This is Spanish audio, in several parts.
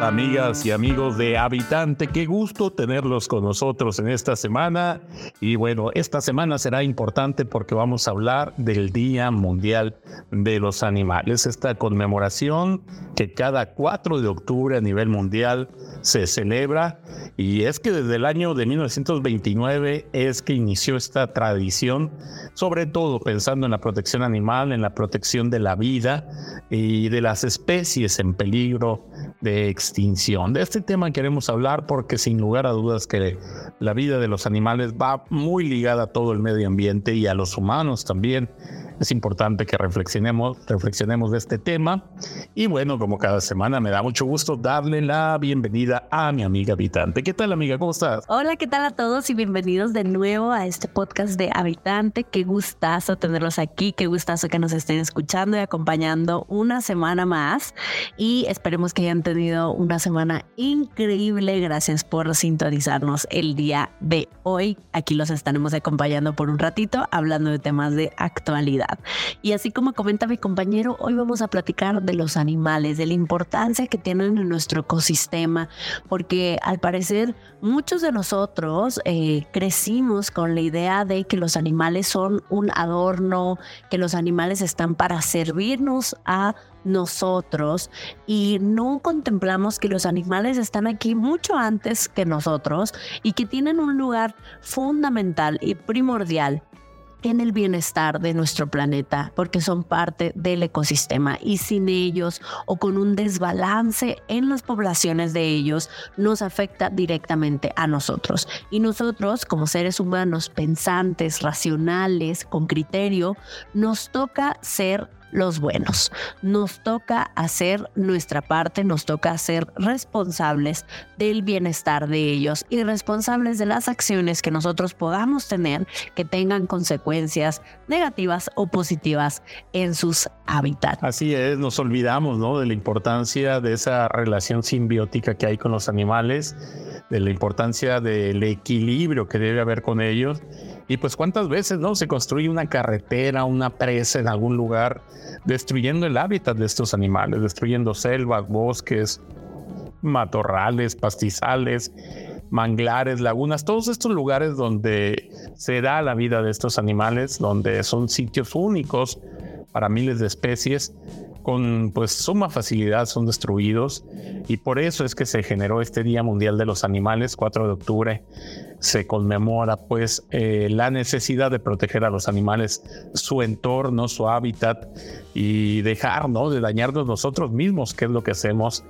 Amigas y amigos de Habitante, qué gusto tenerlos con nosotros en esta semana. Y bueno, esta semana será importante porque vamos a hablar del Día Mundial de los Animales, esta conmemoración que cada 4 de octubre a nivel mundial se celebra. Y es que desde el año de 1929 es que inició esta tradición, sobre todo pensando en la protección animal, en la protección de la vida y de las especies en peligro de extinción. De este tema queremos hablar porque sin lugar a dudas que la vida de los animales va muy ligada a todo el medio ambiente y a los humanos también es importante que reflexionemos, reflexionemos de este tema. Y bueno, como cada semana me da mucho gusto darle la bienvenida a mi amiga Habitante. ¿Qué tal amiga? ¿Cómo estás? Hola, ¿qué tal a todos y bienvenidos de nuevo a este podcast de Habitante? Qué gustazo tenerlos aquí, qué gustazo que nos estén escuchando y acompañando una semana más. Y esperemos que hayan tenido una semana increíble. Gracias por sintonizarnos el día de hoy. Aquí los estaremos acompañando por un ratito hablando de temas de actualidad. Y así como comenta mi compañero, hoy vamos a platicar de los animales, de la importancia que tienen en nuestro ecosistema, porque al parecer muchos de nosotros eh, crecimos con la idea de que los animales son un adorno, que los animales están para servirnos a nosotros. Y no contemplamos que los animales están aquí mucho antes que nosotros y que tienen un lugar fundamental y primordial en el bienestar de nuestro planeta, porque son parte del ecosistema y sin ellos o con un desbalance en las poblaciones de ellos nos afecta directamente a nosotros. Y nosotros, como seres humanos pensantes, racionales, con criterio, nos toca ser los buenos. Nos toca hacer nuestra parte, nos toca ser responsables del bienestar de ellos y responsables de las acciones que nosotros podamos tener que tengan consecuencias negativas o positivas en sus hábitats. Así es, nos olvidamos ¿no? de la importancia de esa relación simbiótica que hay con los animales, de la importancia del equilibrio que debe haber con ellos y pues cuántas veces, ¿no? Se construye una carretera, una presa en algún lugar, destruyendo el hábitat de estos animales, destruyendo selvas, bosques, matorrales, pastizales, manglares, lagunas, todos estos lugares donde se da la vida de estos animales, donde son sitios únicos para miles de especies, con pues suma facilidad son destruidos y por eso es que se generó este Día Mundial de los Animales, 4 de octubre, se conmemora pues eh, la necesidad de proteger a los animales, su entorno, su hábitat y dejar ¿no? de dañarnos nosotros mismos, que es lo que hacemos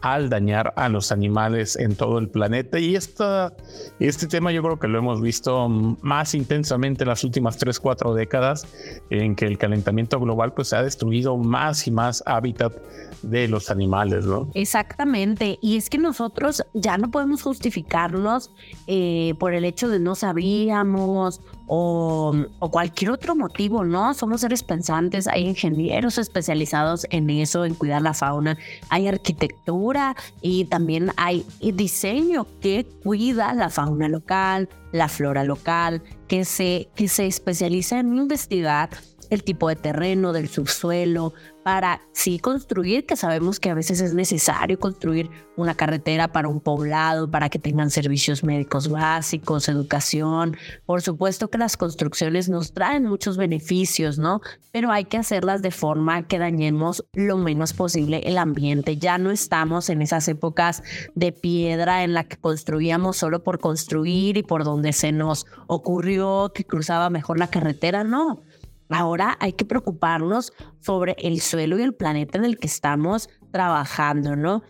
al dañar a los animales en todo el planeta. Y esta, este tema yo creo que lo hemos visto más intensamente en las últimas 3, 4 décadas, en que el calentamiento global pues ha destruido más y más hábitat de los animales, ¿no? Exactamente. Y es que nosotros ya no podemos justificarnos eh, por el hecho de no sabíamos o, cualquier otro motivo, ¿no? Somos seres pensantes, hay ingenieros especializados en eso, en cuidar la fauna, hay arquitectura y también hay diseño que cuida la fauna local, la flora local, que se, que se especializa en investigar el tipo de terreno, del subsuelo, para sí construir, que sabemos que a veces es necesario construir una carretera para un poblado, para que tengan servicios médicos básicos, educación. Por supuesto que las construcciones nos traen muchos beneficios, ¿no? Pero hay que hacerlas de forma que dañemos lo menos posible el ambiente. Ya no estamos en esas épocas de piedra en la que construíamos solo por construir y por donde se nos ocurrió que cruzaba mejor la carretera, no Ahora hay que preocuparnos sobre el suelo y el planeta en el que estamos trabajando, ¿no?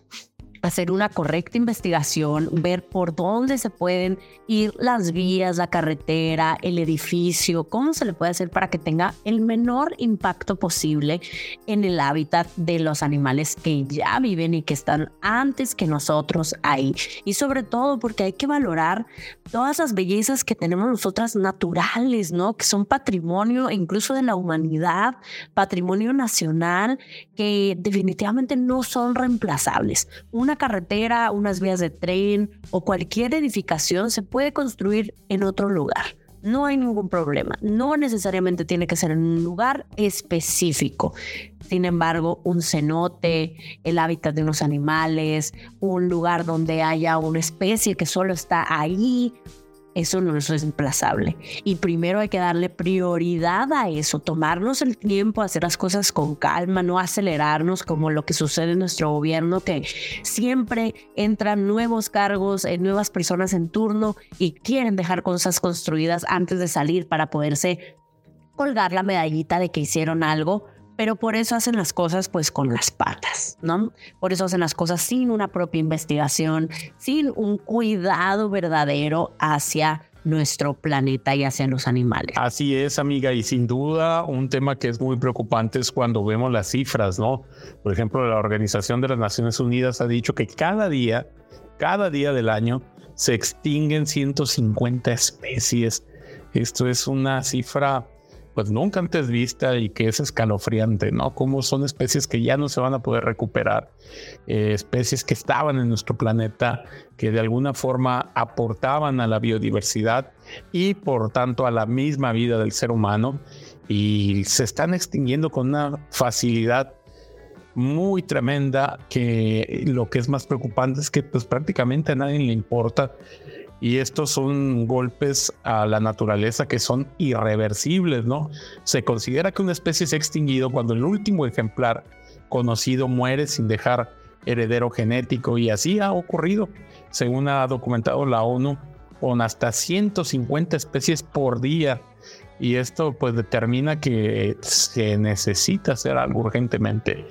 Hacer una correcta investigación, ver por dónde se pueden ir las vías, la carretera, el edificio, cómo se le puede hacer para que tenga el menor impacto posible en el hábitat de los animales que ya viven y que están antes que nosotros ahí. Y sobre todo porque hay que valorar todas las bellezas que tenemos nosotras naturales, ¿no? Que son patrimonio incluso de la humanidad, patrimonio nacional, que definitivamente no son reemplazables. Una carretera, unas vías de tren o cualquier edificación se puede construir en otro lugar. no hay ningún problema. No necesariamente tiene que ser en un lugar específico. Sin embargo, un cenote, el hábitat de unos animales, un lugar donde haya una especie que solo está ahí, eso no es reemplazable. Y primero hay que darle prioridad a eso, tomarnos el tiempo, hacer las cosas con calma, no acelerarnos como lo que sucede en nuestro gobierno, que siempre entran nuevos cargos, eh, nuevas personas en turno y quieren dejar cosas construidas antes de salir para poderse colgar la medallita de que hicieron algo pero por eso hacen las cosas pues con las patas, ¿no? Por eso hacen las cosas sin una propia investigación, sin un cuidado verdadero hacia nuestro planeta y hacia los animales. Así es, amiga, y sin duda un tema que es muy preocupante es cuando vemos las cifras, ¿no? Por ejemplo, la Organización de las Naciones Unidas ha dicho que cada día, cada día del año, se extinguen 150 especies. Esto es una cifra pues nunca antes vista y que es escalofriante, ¿no? Como son especies que ya no se van a poder recuperar, eh, especies que estaban en nuestro planeta, que de alguna forma aportaban a la biodiversidad y por tanto a la misma vida del ser humano y se están extinguiendo con una facilidad muy tremenda que lo que es más preocupante es que pues prácticamente a nadie le importa y estos son golpes a la naturaleza que son irreversibles, ¿no? Se considera que una especie se ha extinguido cuando el último ejemplar conocido muere sin dejar heredero genético y así ha ocurrido, según ha documentado la ONU, con hasta 150 especies por día. Y esto pues determina que se necesita hacer algo urgentemente.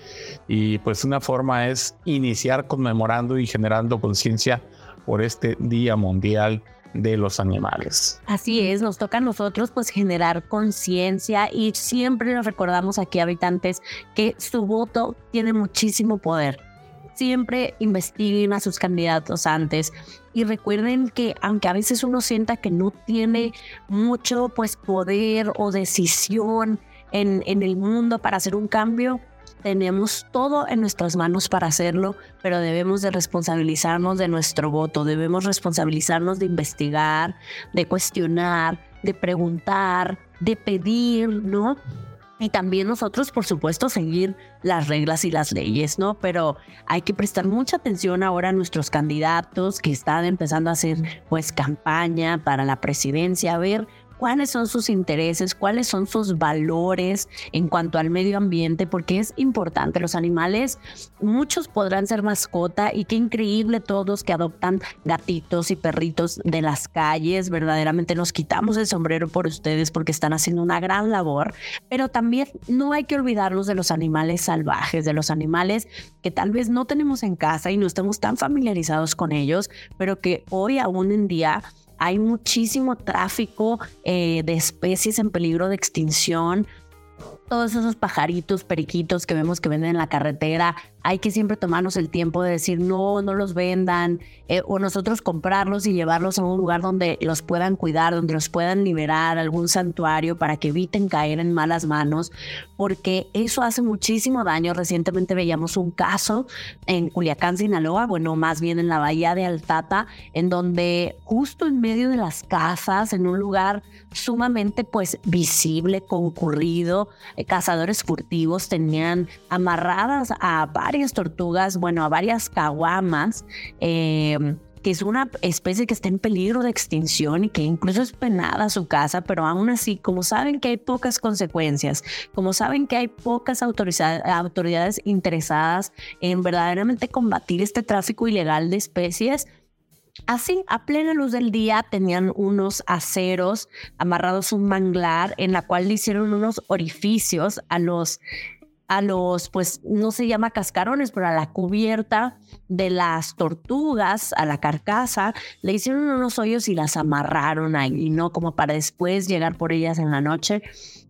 Y pues una forma es iniciar conmemorando y generando conciencia por este Día Mundial de los animales. Así es, nos toca a nosotros pues generar conciencia y siempre nos recordamos aquí habitantes que su voto tiene muchísimo poder. Siempre investiguen a sus candidatos antes y recuerden que aunque a veces uno sienta que no tiene mucho pues poder o decisión en, en el mundo para hacer un cambio, tenemos todo en nuestras manos para hacerlo, pero debemos de responsabilizarnos de nuestro voto, debemos responsabilizarnos de investigar, de cuestionar, de preguntar, de pedir, ¿no? Y también nosotros, por supuesto, seguir las reglas y las leyes, ¿no? Pero hay que prestar mucha atención ahora a nuestros candidatos que están empezando a hacer, pues, campaña para la presidencia, a ver cuáles son sus intereses, cuáles son sus valores en cuanto al medio ambiente, porque es importante. Los animales, muchos podrán ser mascota y qué increíble todos que adoptan gatitos y perritos de las calles. Verdaderamente nos quitamos el sombrero por ustedes porque están haciendo una gran labor, pero también no hay que olvidarnos de los animales salvajes, de los animales que tal vez no tenemos en casa y no estamos tan familiarizados con ellos, pero que hoy aún en día hay muchísimo tráfico eh, de especies en peligro de extinción. Todos esos pajaritos, periquitos que vemos que venden en la carretera, hay que siempre tomarnos el tiempo de decir no, no los vendan, eh, o nosotros comprarlos y llevarlos a un lugar donde los puedan cuidar, donde los puedan liberar, algún santuario para que eviten caer en malas manos, porque eso hace muchísimo daño. Recientemente veíamos un caso en Culiacán, Sinaloa, bueno, más bien en la bahía de Altata, en donde justo en medio de las casas, en un lugar sumamente pues visible, concurrido, eh, cazadores furtivos tenían amarradas a varios varias tortugas, bueno, a varias caguamas, eh, que es una especie que está en peligro de extinción y que incluso es penada su casa, pero aún así, como saben que hay pocas consecuencias, como saben que hay pocas autoridades interesadas en verdaderamente combatir este tráfico ilegal de especies, Así, a plena luz del día, tenían unos aceros amarrados un manglar en la cual le hicieron unos orificios a los a los, pues no se llama cascarones, pero a la cubierta de las tortugas, a la carcasa, le hicieron unos hoyos y las amarraron ahí, ¿no? Como para después llegar por ellas en la noche.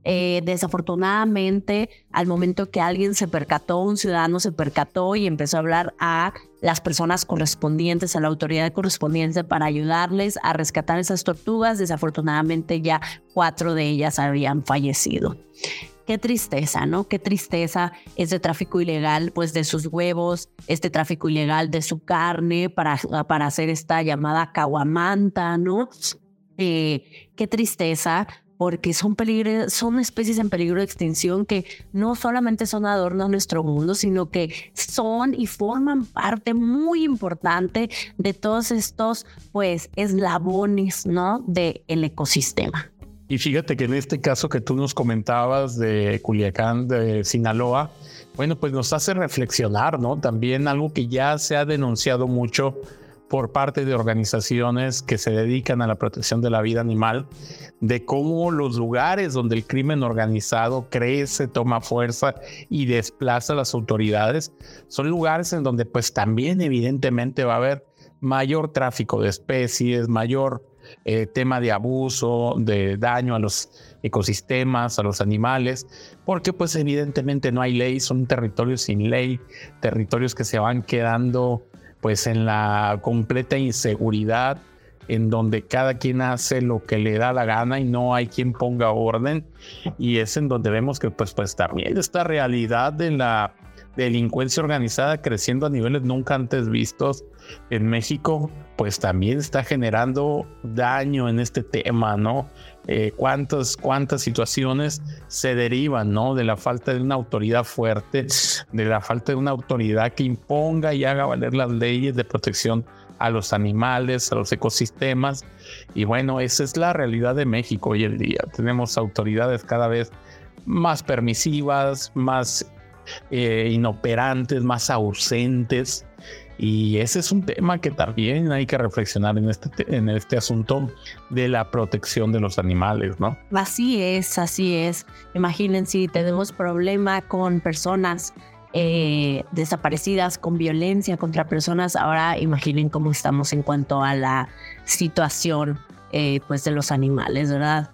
Eh, desafortunadamente, al momento que alguien se percató, un ciudadano se percató y empezó a hablar a las personas correspondientes, a la autoridad correspondiente para ayudarles a rescatar esas tortugas, desafortunadamente ya cuatro de ellas habían fallecido. Qué tristeza, ¿no? Qué tristeza ese tráfico ilegal, pues de sus huevos, este tráfico ilegal de su carne para, para hacer esta llamada caguamanta, ¿no? Eh, qué tristeza, porque son, son especies en peligro de extinción que no solamente son adornos a nuestro mundo, sino que son y forman parte muy importante de todos estos pues eslabones, ¿no? del ecosistema. Y fíjate que en este caso que tú nos comentabas de Culiacán, de Sinaloa, bueno, pues nos hace reflexionar, ¿no? También algo que ya se ha denunciado mucho por parte de organizaciones que se dedican a la protección de la vida animal, de cómo los lugares donde el crimen organizado crece, toma fuerza y desplaza a las autoridades, son lugares en donde pues también evidentemente va a haber mayor tráfico de especies, mayor eh, tema de abuso, de daño a los ecosistemas, a los animales, porque pues evidentemente no hay ley, son territorios sin ley, territorios que se van quedando pues en la completa inseguridad, en donde cada quien hace lo que le da la gana y no hay quien ponga orden. Y es en donde vemos que pues, pues también esta realidad de la delincuencia organizada creciendo a niveles nunca antes vistos en México, pues también está generando daño en este tema, ¿no? Eh, cuántas, cuántas situaciones se derivan, ¿no? De la falta de una autoridad fuerte, de la falta de una autoridad que imponga y haga valer las leyes de protección a los animales, a los ecosistemas. Y bueno, esa es la realidad de México hoy en día. Tenemos autoridades cada vez más permisivas, más eh, inoperantes, más ausentes. Y ese es un tema que también hay que reflexionar en este, en este asunto de la protección de los animales, ¿no? Así es, así es. Imaginen si tenemos problema con personas eh, desaparecidas, con violencia contra personas, ahora imaginen cómo estamos en cuanto a la situación eh, pues de los animales, ¿verdad?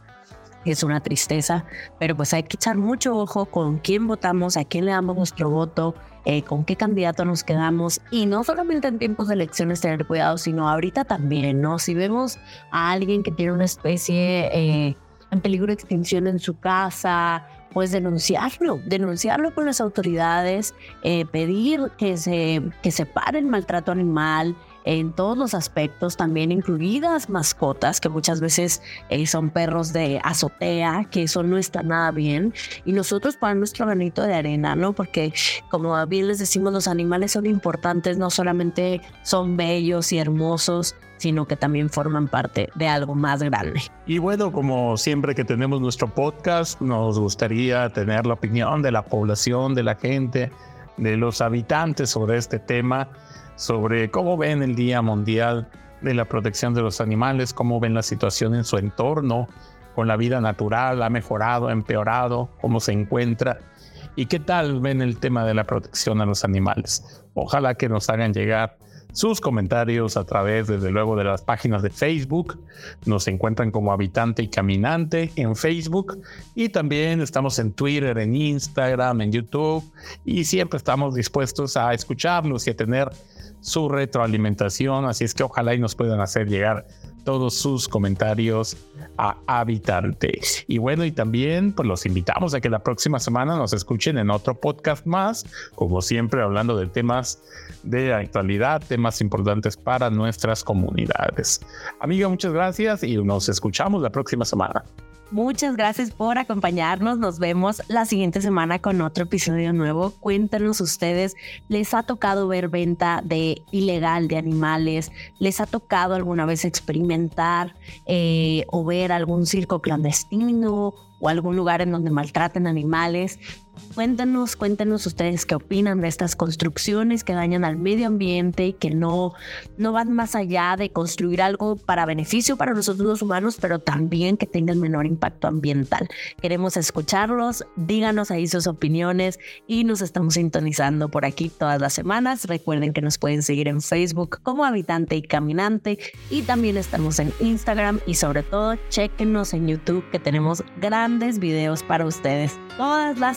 es una tristeza, pero pues hay que echar mucho ojo con quién votamos, a quién le damos nuestro voto, eh, con qué candidato nos quedamos y no solamente en tiempos de elecciones tener cuidado, sino ahorita también, ¿no? Si vemos a alguien que tiene una especie eh, en peligro de extinción en su casa, pues denunciarlo, denunciarlo con las autoridades, eh, pedir que se, que se pare el maltrato animal, en todos los aspectos, también incluidas mascotas, que muchas veces eh, son perros de azotea, que eso no está nada bien. Y nosotros para nuestro granito de arena, ¿no? Porque como bien les decimos, los animales son importantes, no solamente son bellos y hermosos, sino que también forman parte de algo más grande. Y bueno, como siempre que tenemos nuestro podcast, nos gustaría tener la opinión de la población, de la gente, de los habitantes sobre este tema sobre cómo ven el Día Mundial de la Protección de los Animales, cómo ven la situación en su entorno, con la vida natural, ha mejorado, ha empeorado, cómo se encuentra y qué tal ven el tema de la protección a los animales. Ojalá que nos hagan llegar sus comentarios a través, desde luego, de las páginas de Facebook. Nos encuentran como Habitante y Caminante en Facebook y también estamos en Twitter, en Instagram, en YouTube y siempre estamos dispuestos a escucharlos y a tener su retroalimentación, así es que ojalá y nos puedan hacer llegar todos sus comentarios a Habitante. Y bueno, y también pues los invitamos a que la próxima semana nos escuchen en otro podcast más, como siempre hablando de temas de actualidad, temas importantes para nuestras comunidades. Amiga, muchas gracias y nos escuchamos la próxima semana. Muchas gracias por acompañarnos. Nos vemos la siguiente semana con otro episodio nuevo. Cuéntanos ustedes, ¿les ha tocado ver venta de ilegal de animales? ¿Les ha tocado alguna vez experimentar eh, o ver algún circo clandestino o algún lugar en donde maltraten animales? Cuéntanos, cuéntanos ustedes qué opinan de estas construcciones que dañan al medio ambiente y que no, no van más allá de construir algo para beneficio para nosotros los humanos, pero también que tenga el menor impacto ambiental. Queremos escucharlos, díganos ahí sus opiniones y nos estamos sintonizando por aquí todas las semanas. Recuerden que nos pueden seguir en Facebook como Habitante y Caminante y también estamos en Instagram y sobre todo chequenos en YouTube que tenemos grandes videos para ustedes todas las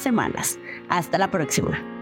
Hasta la próxima.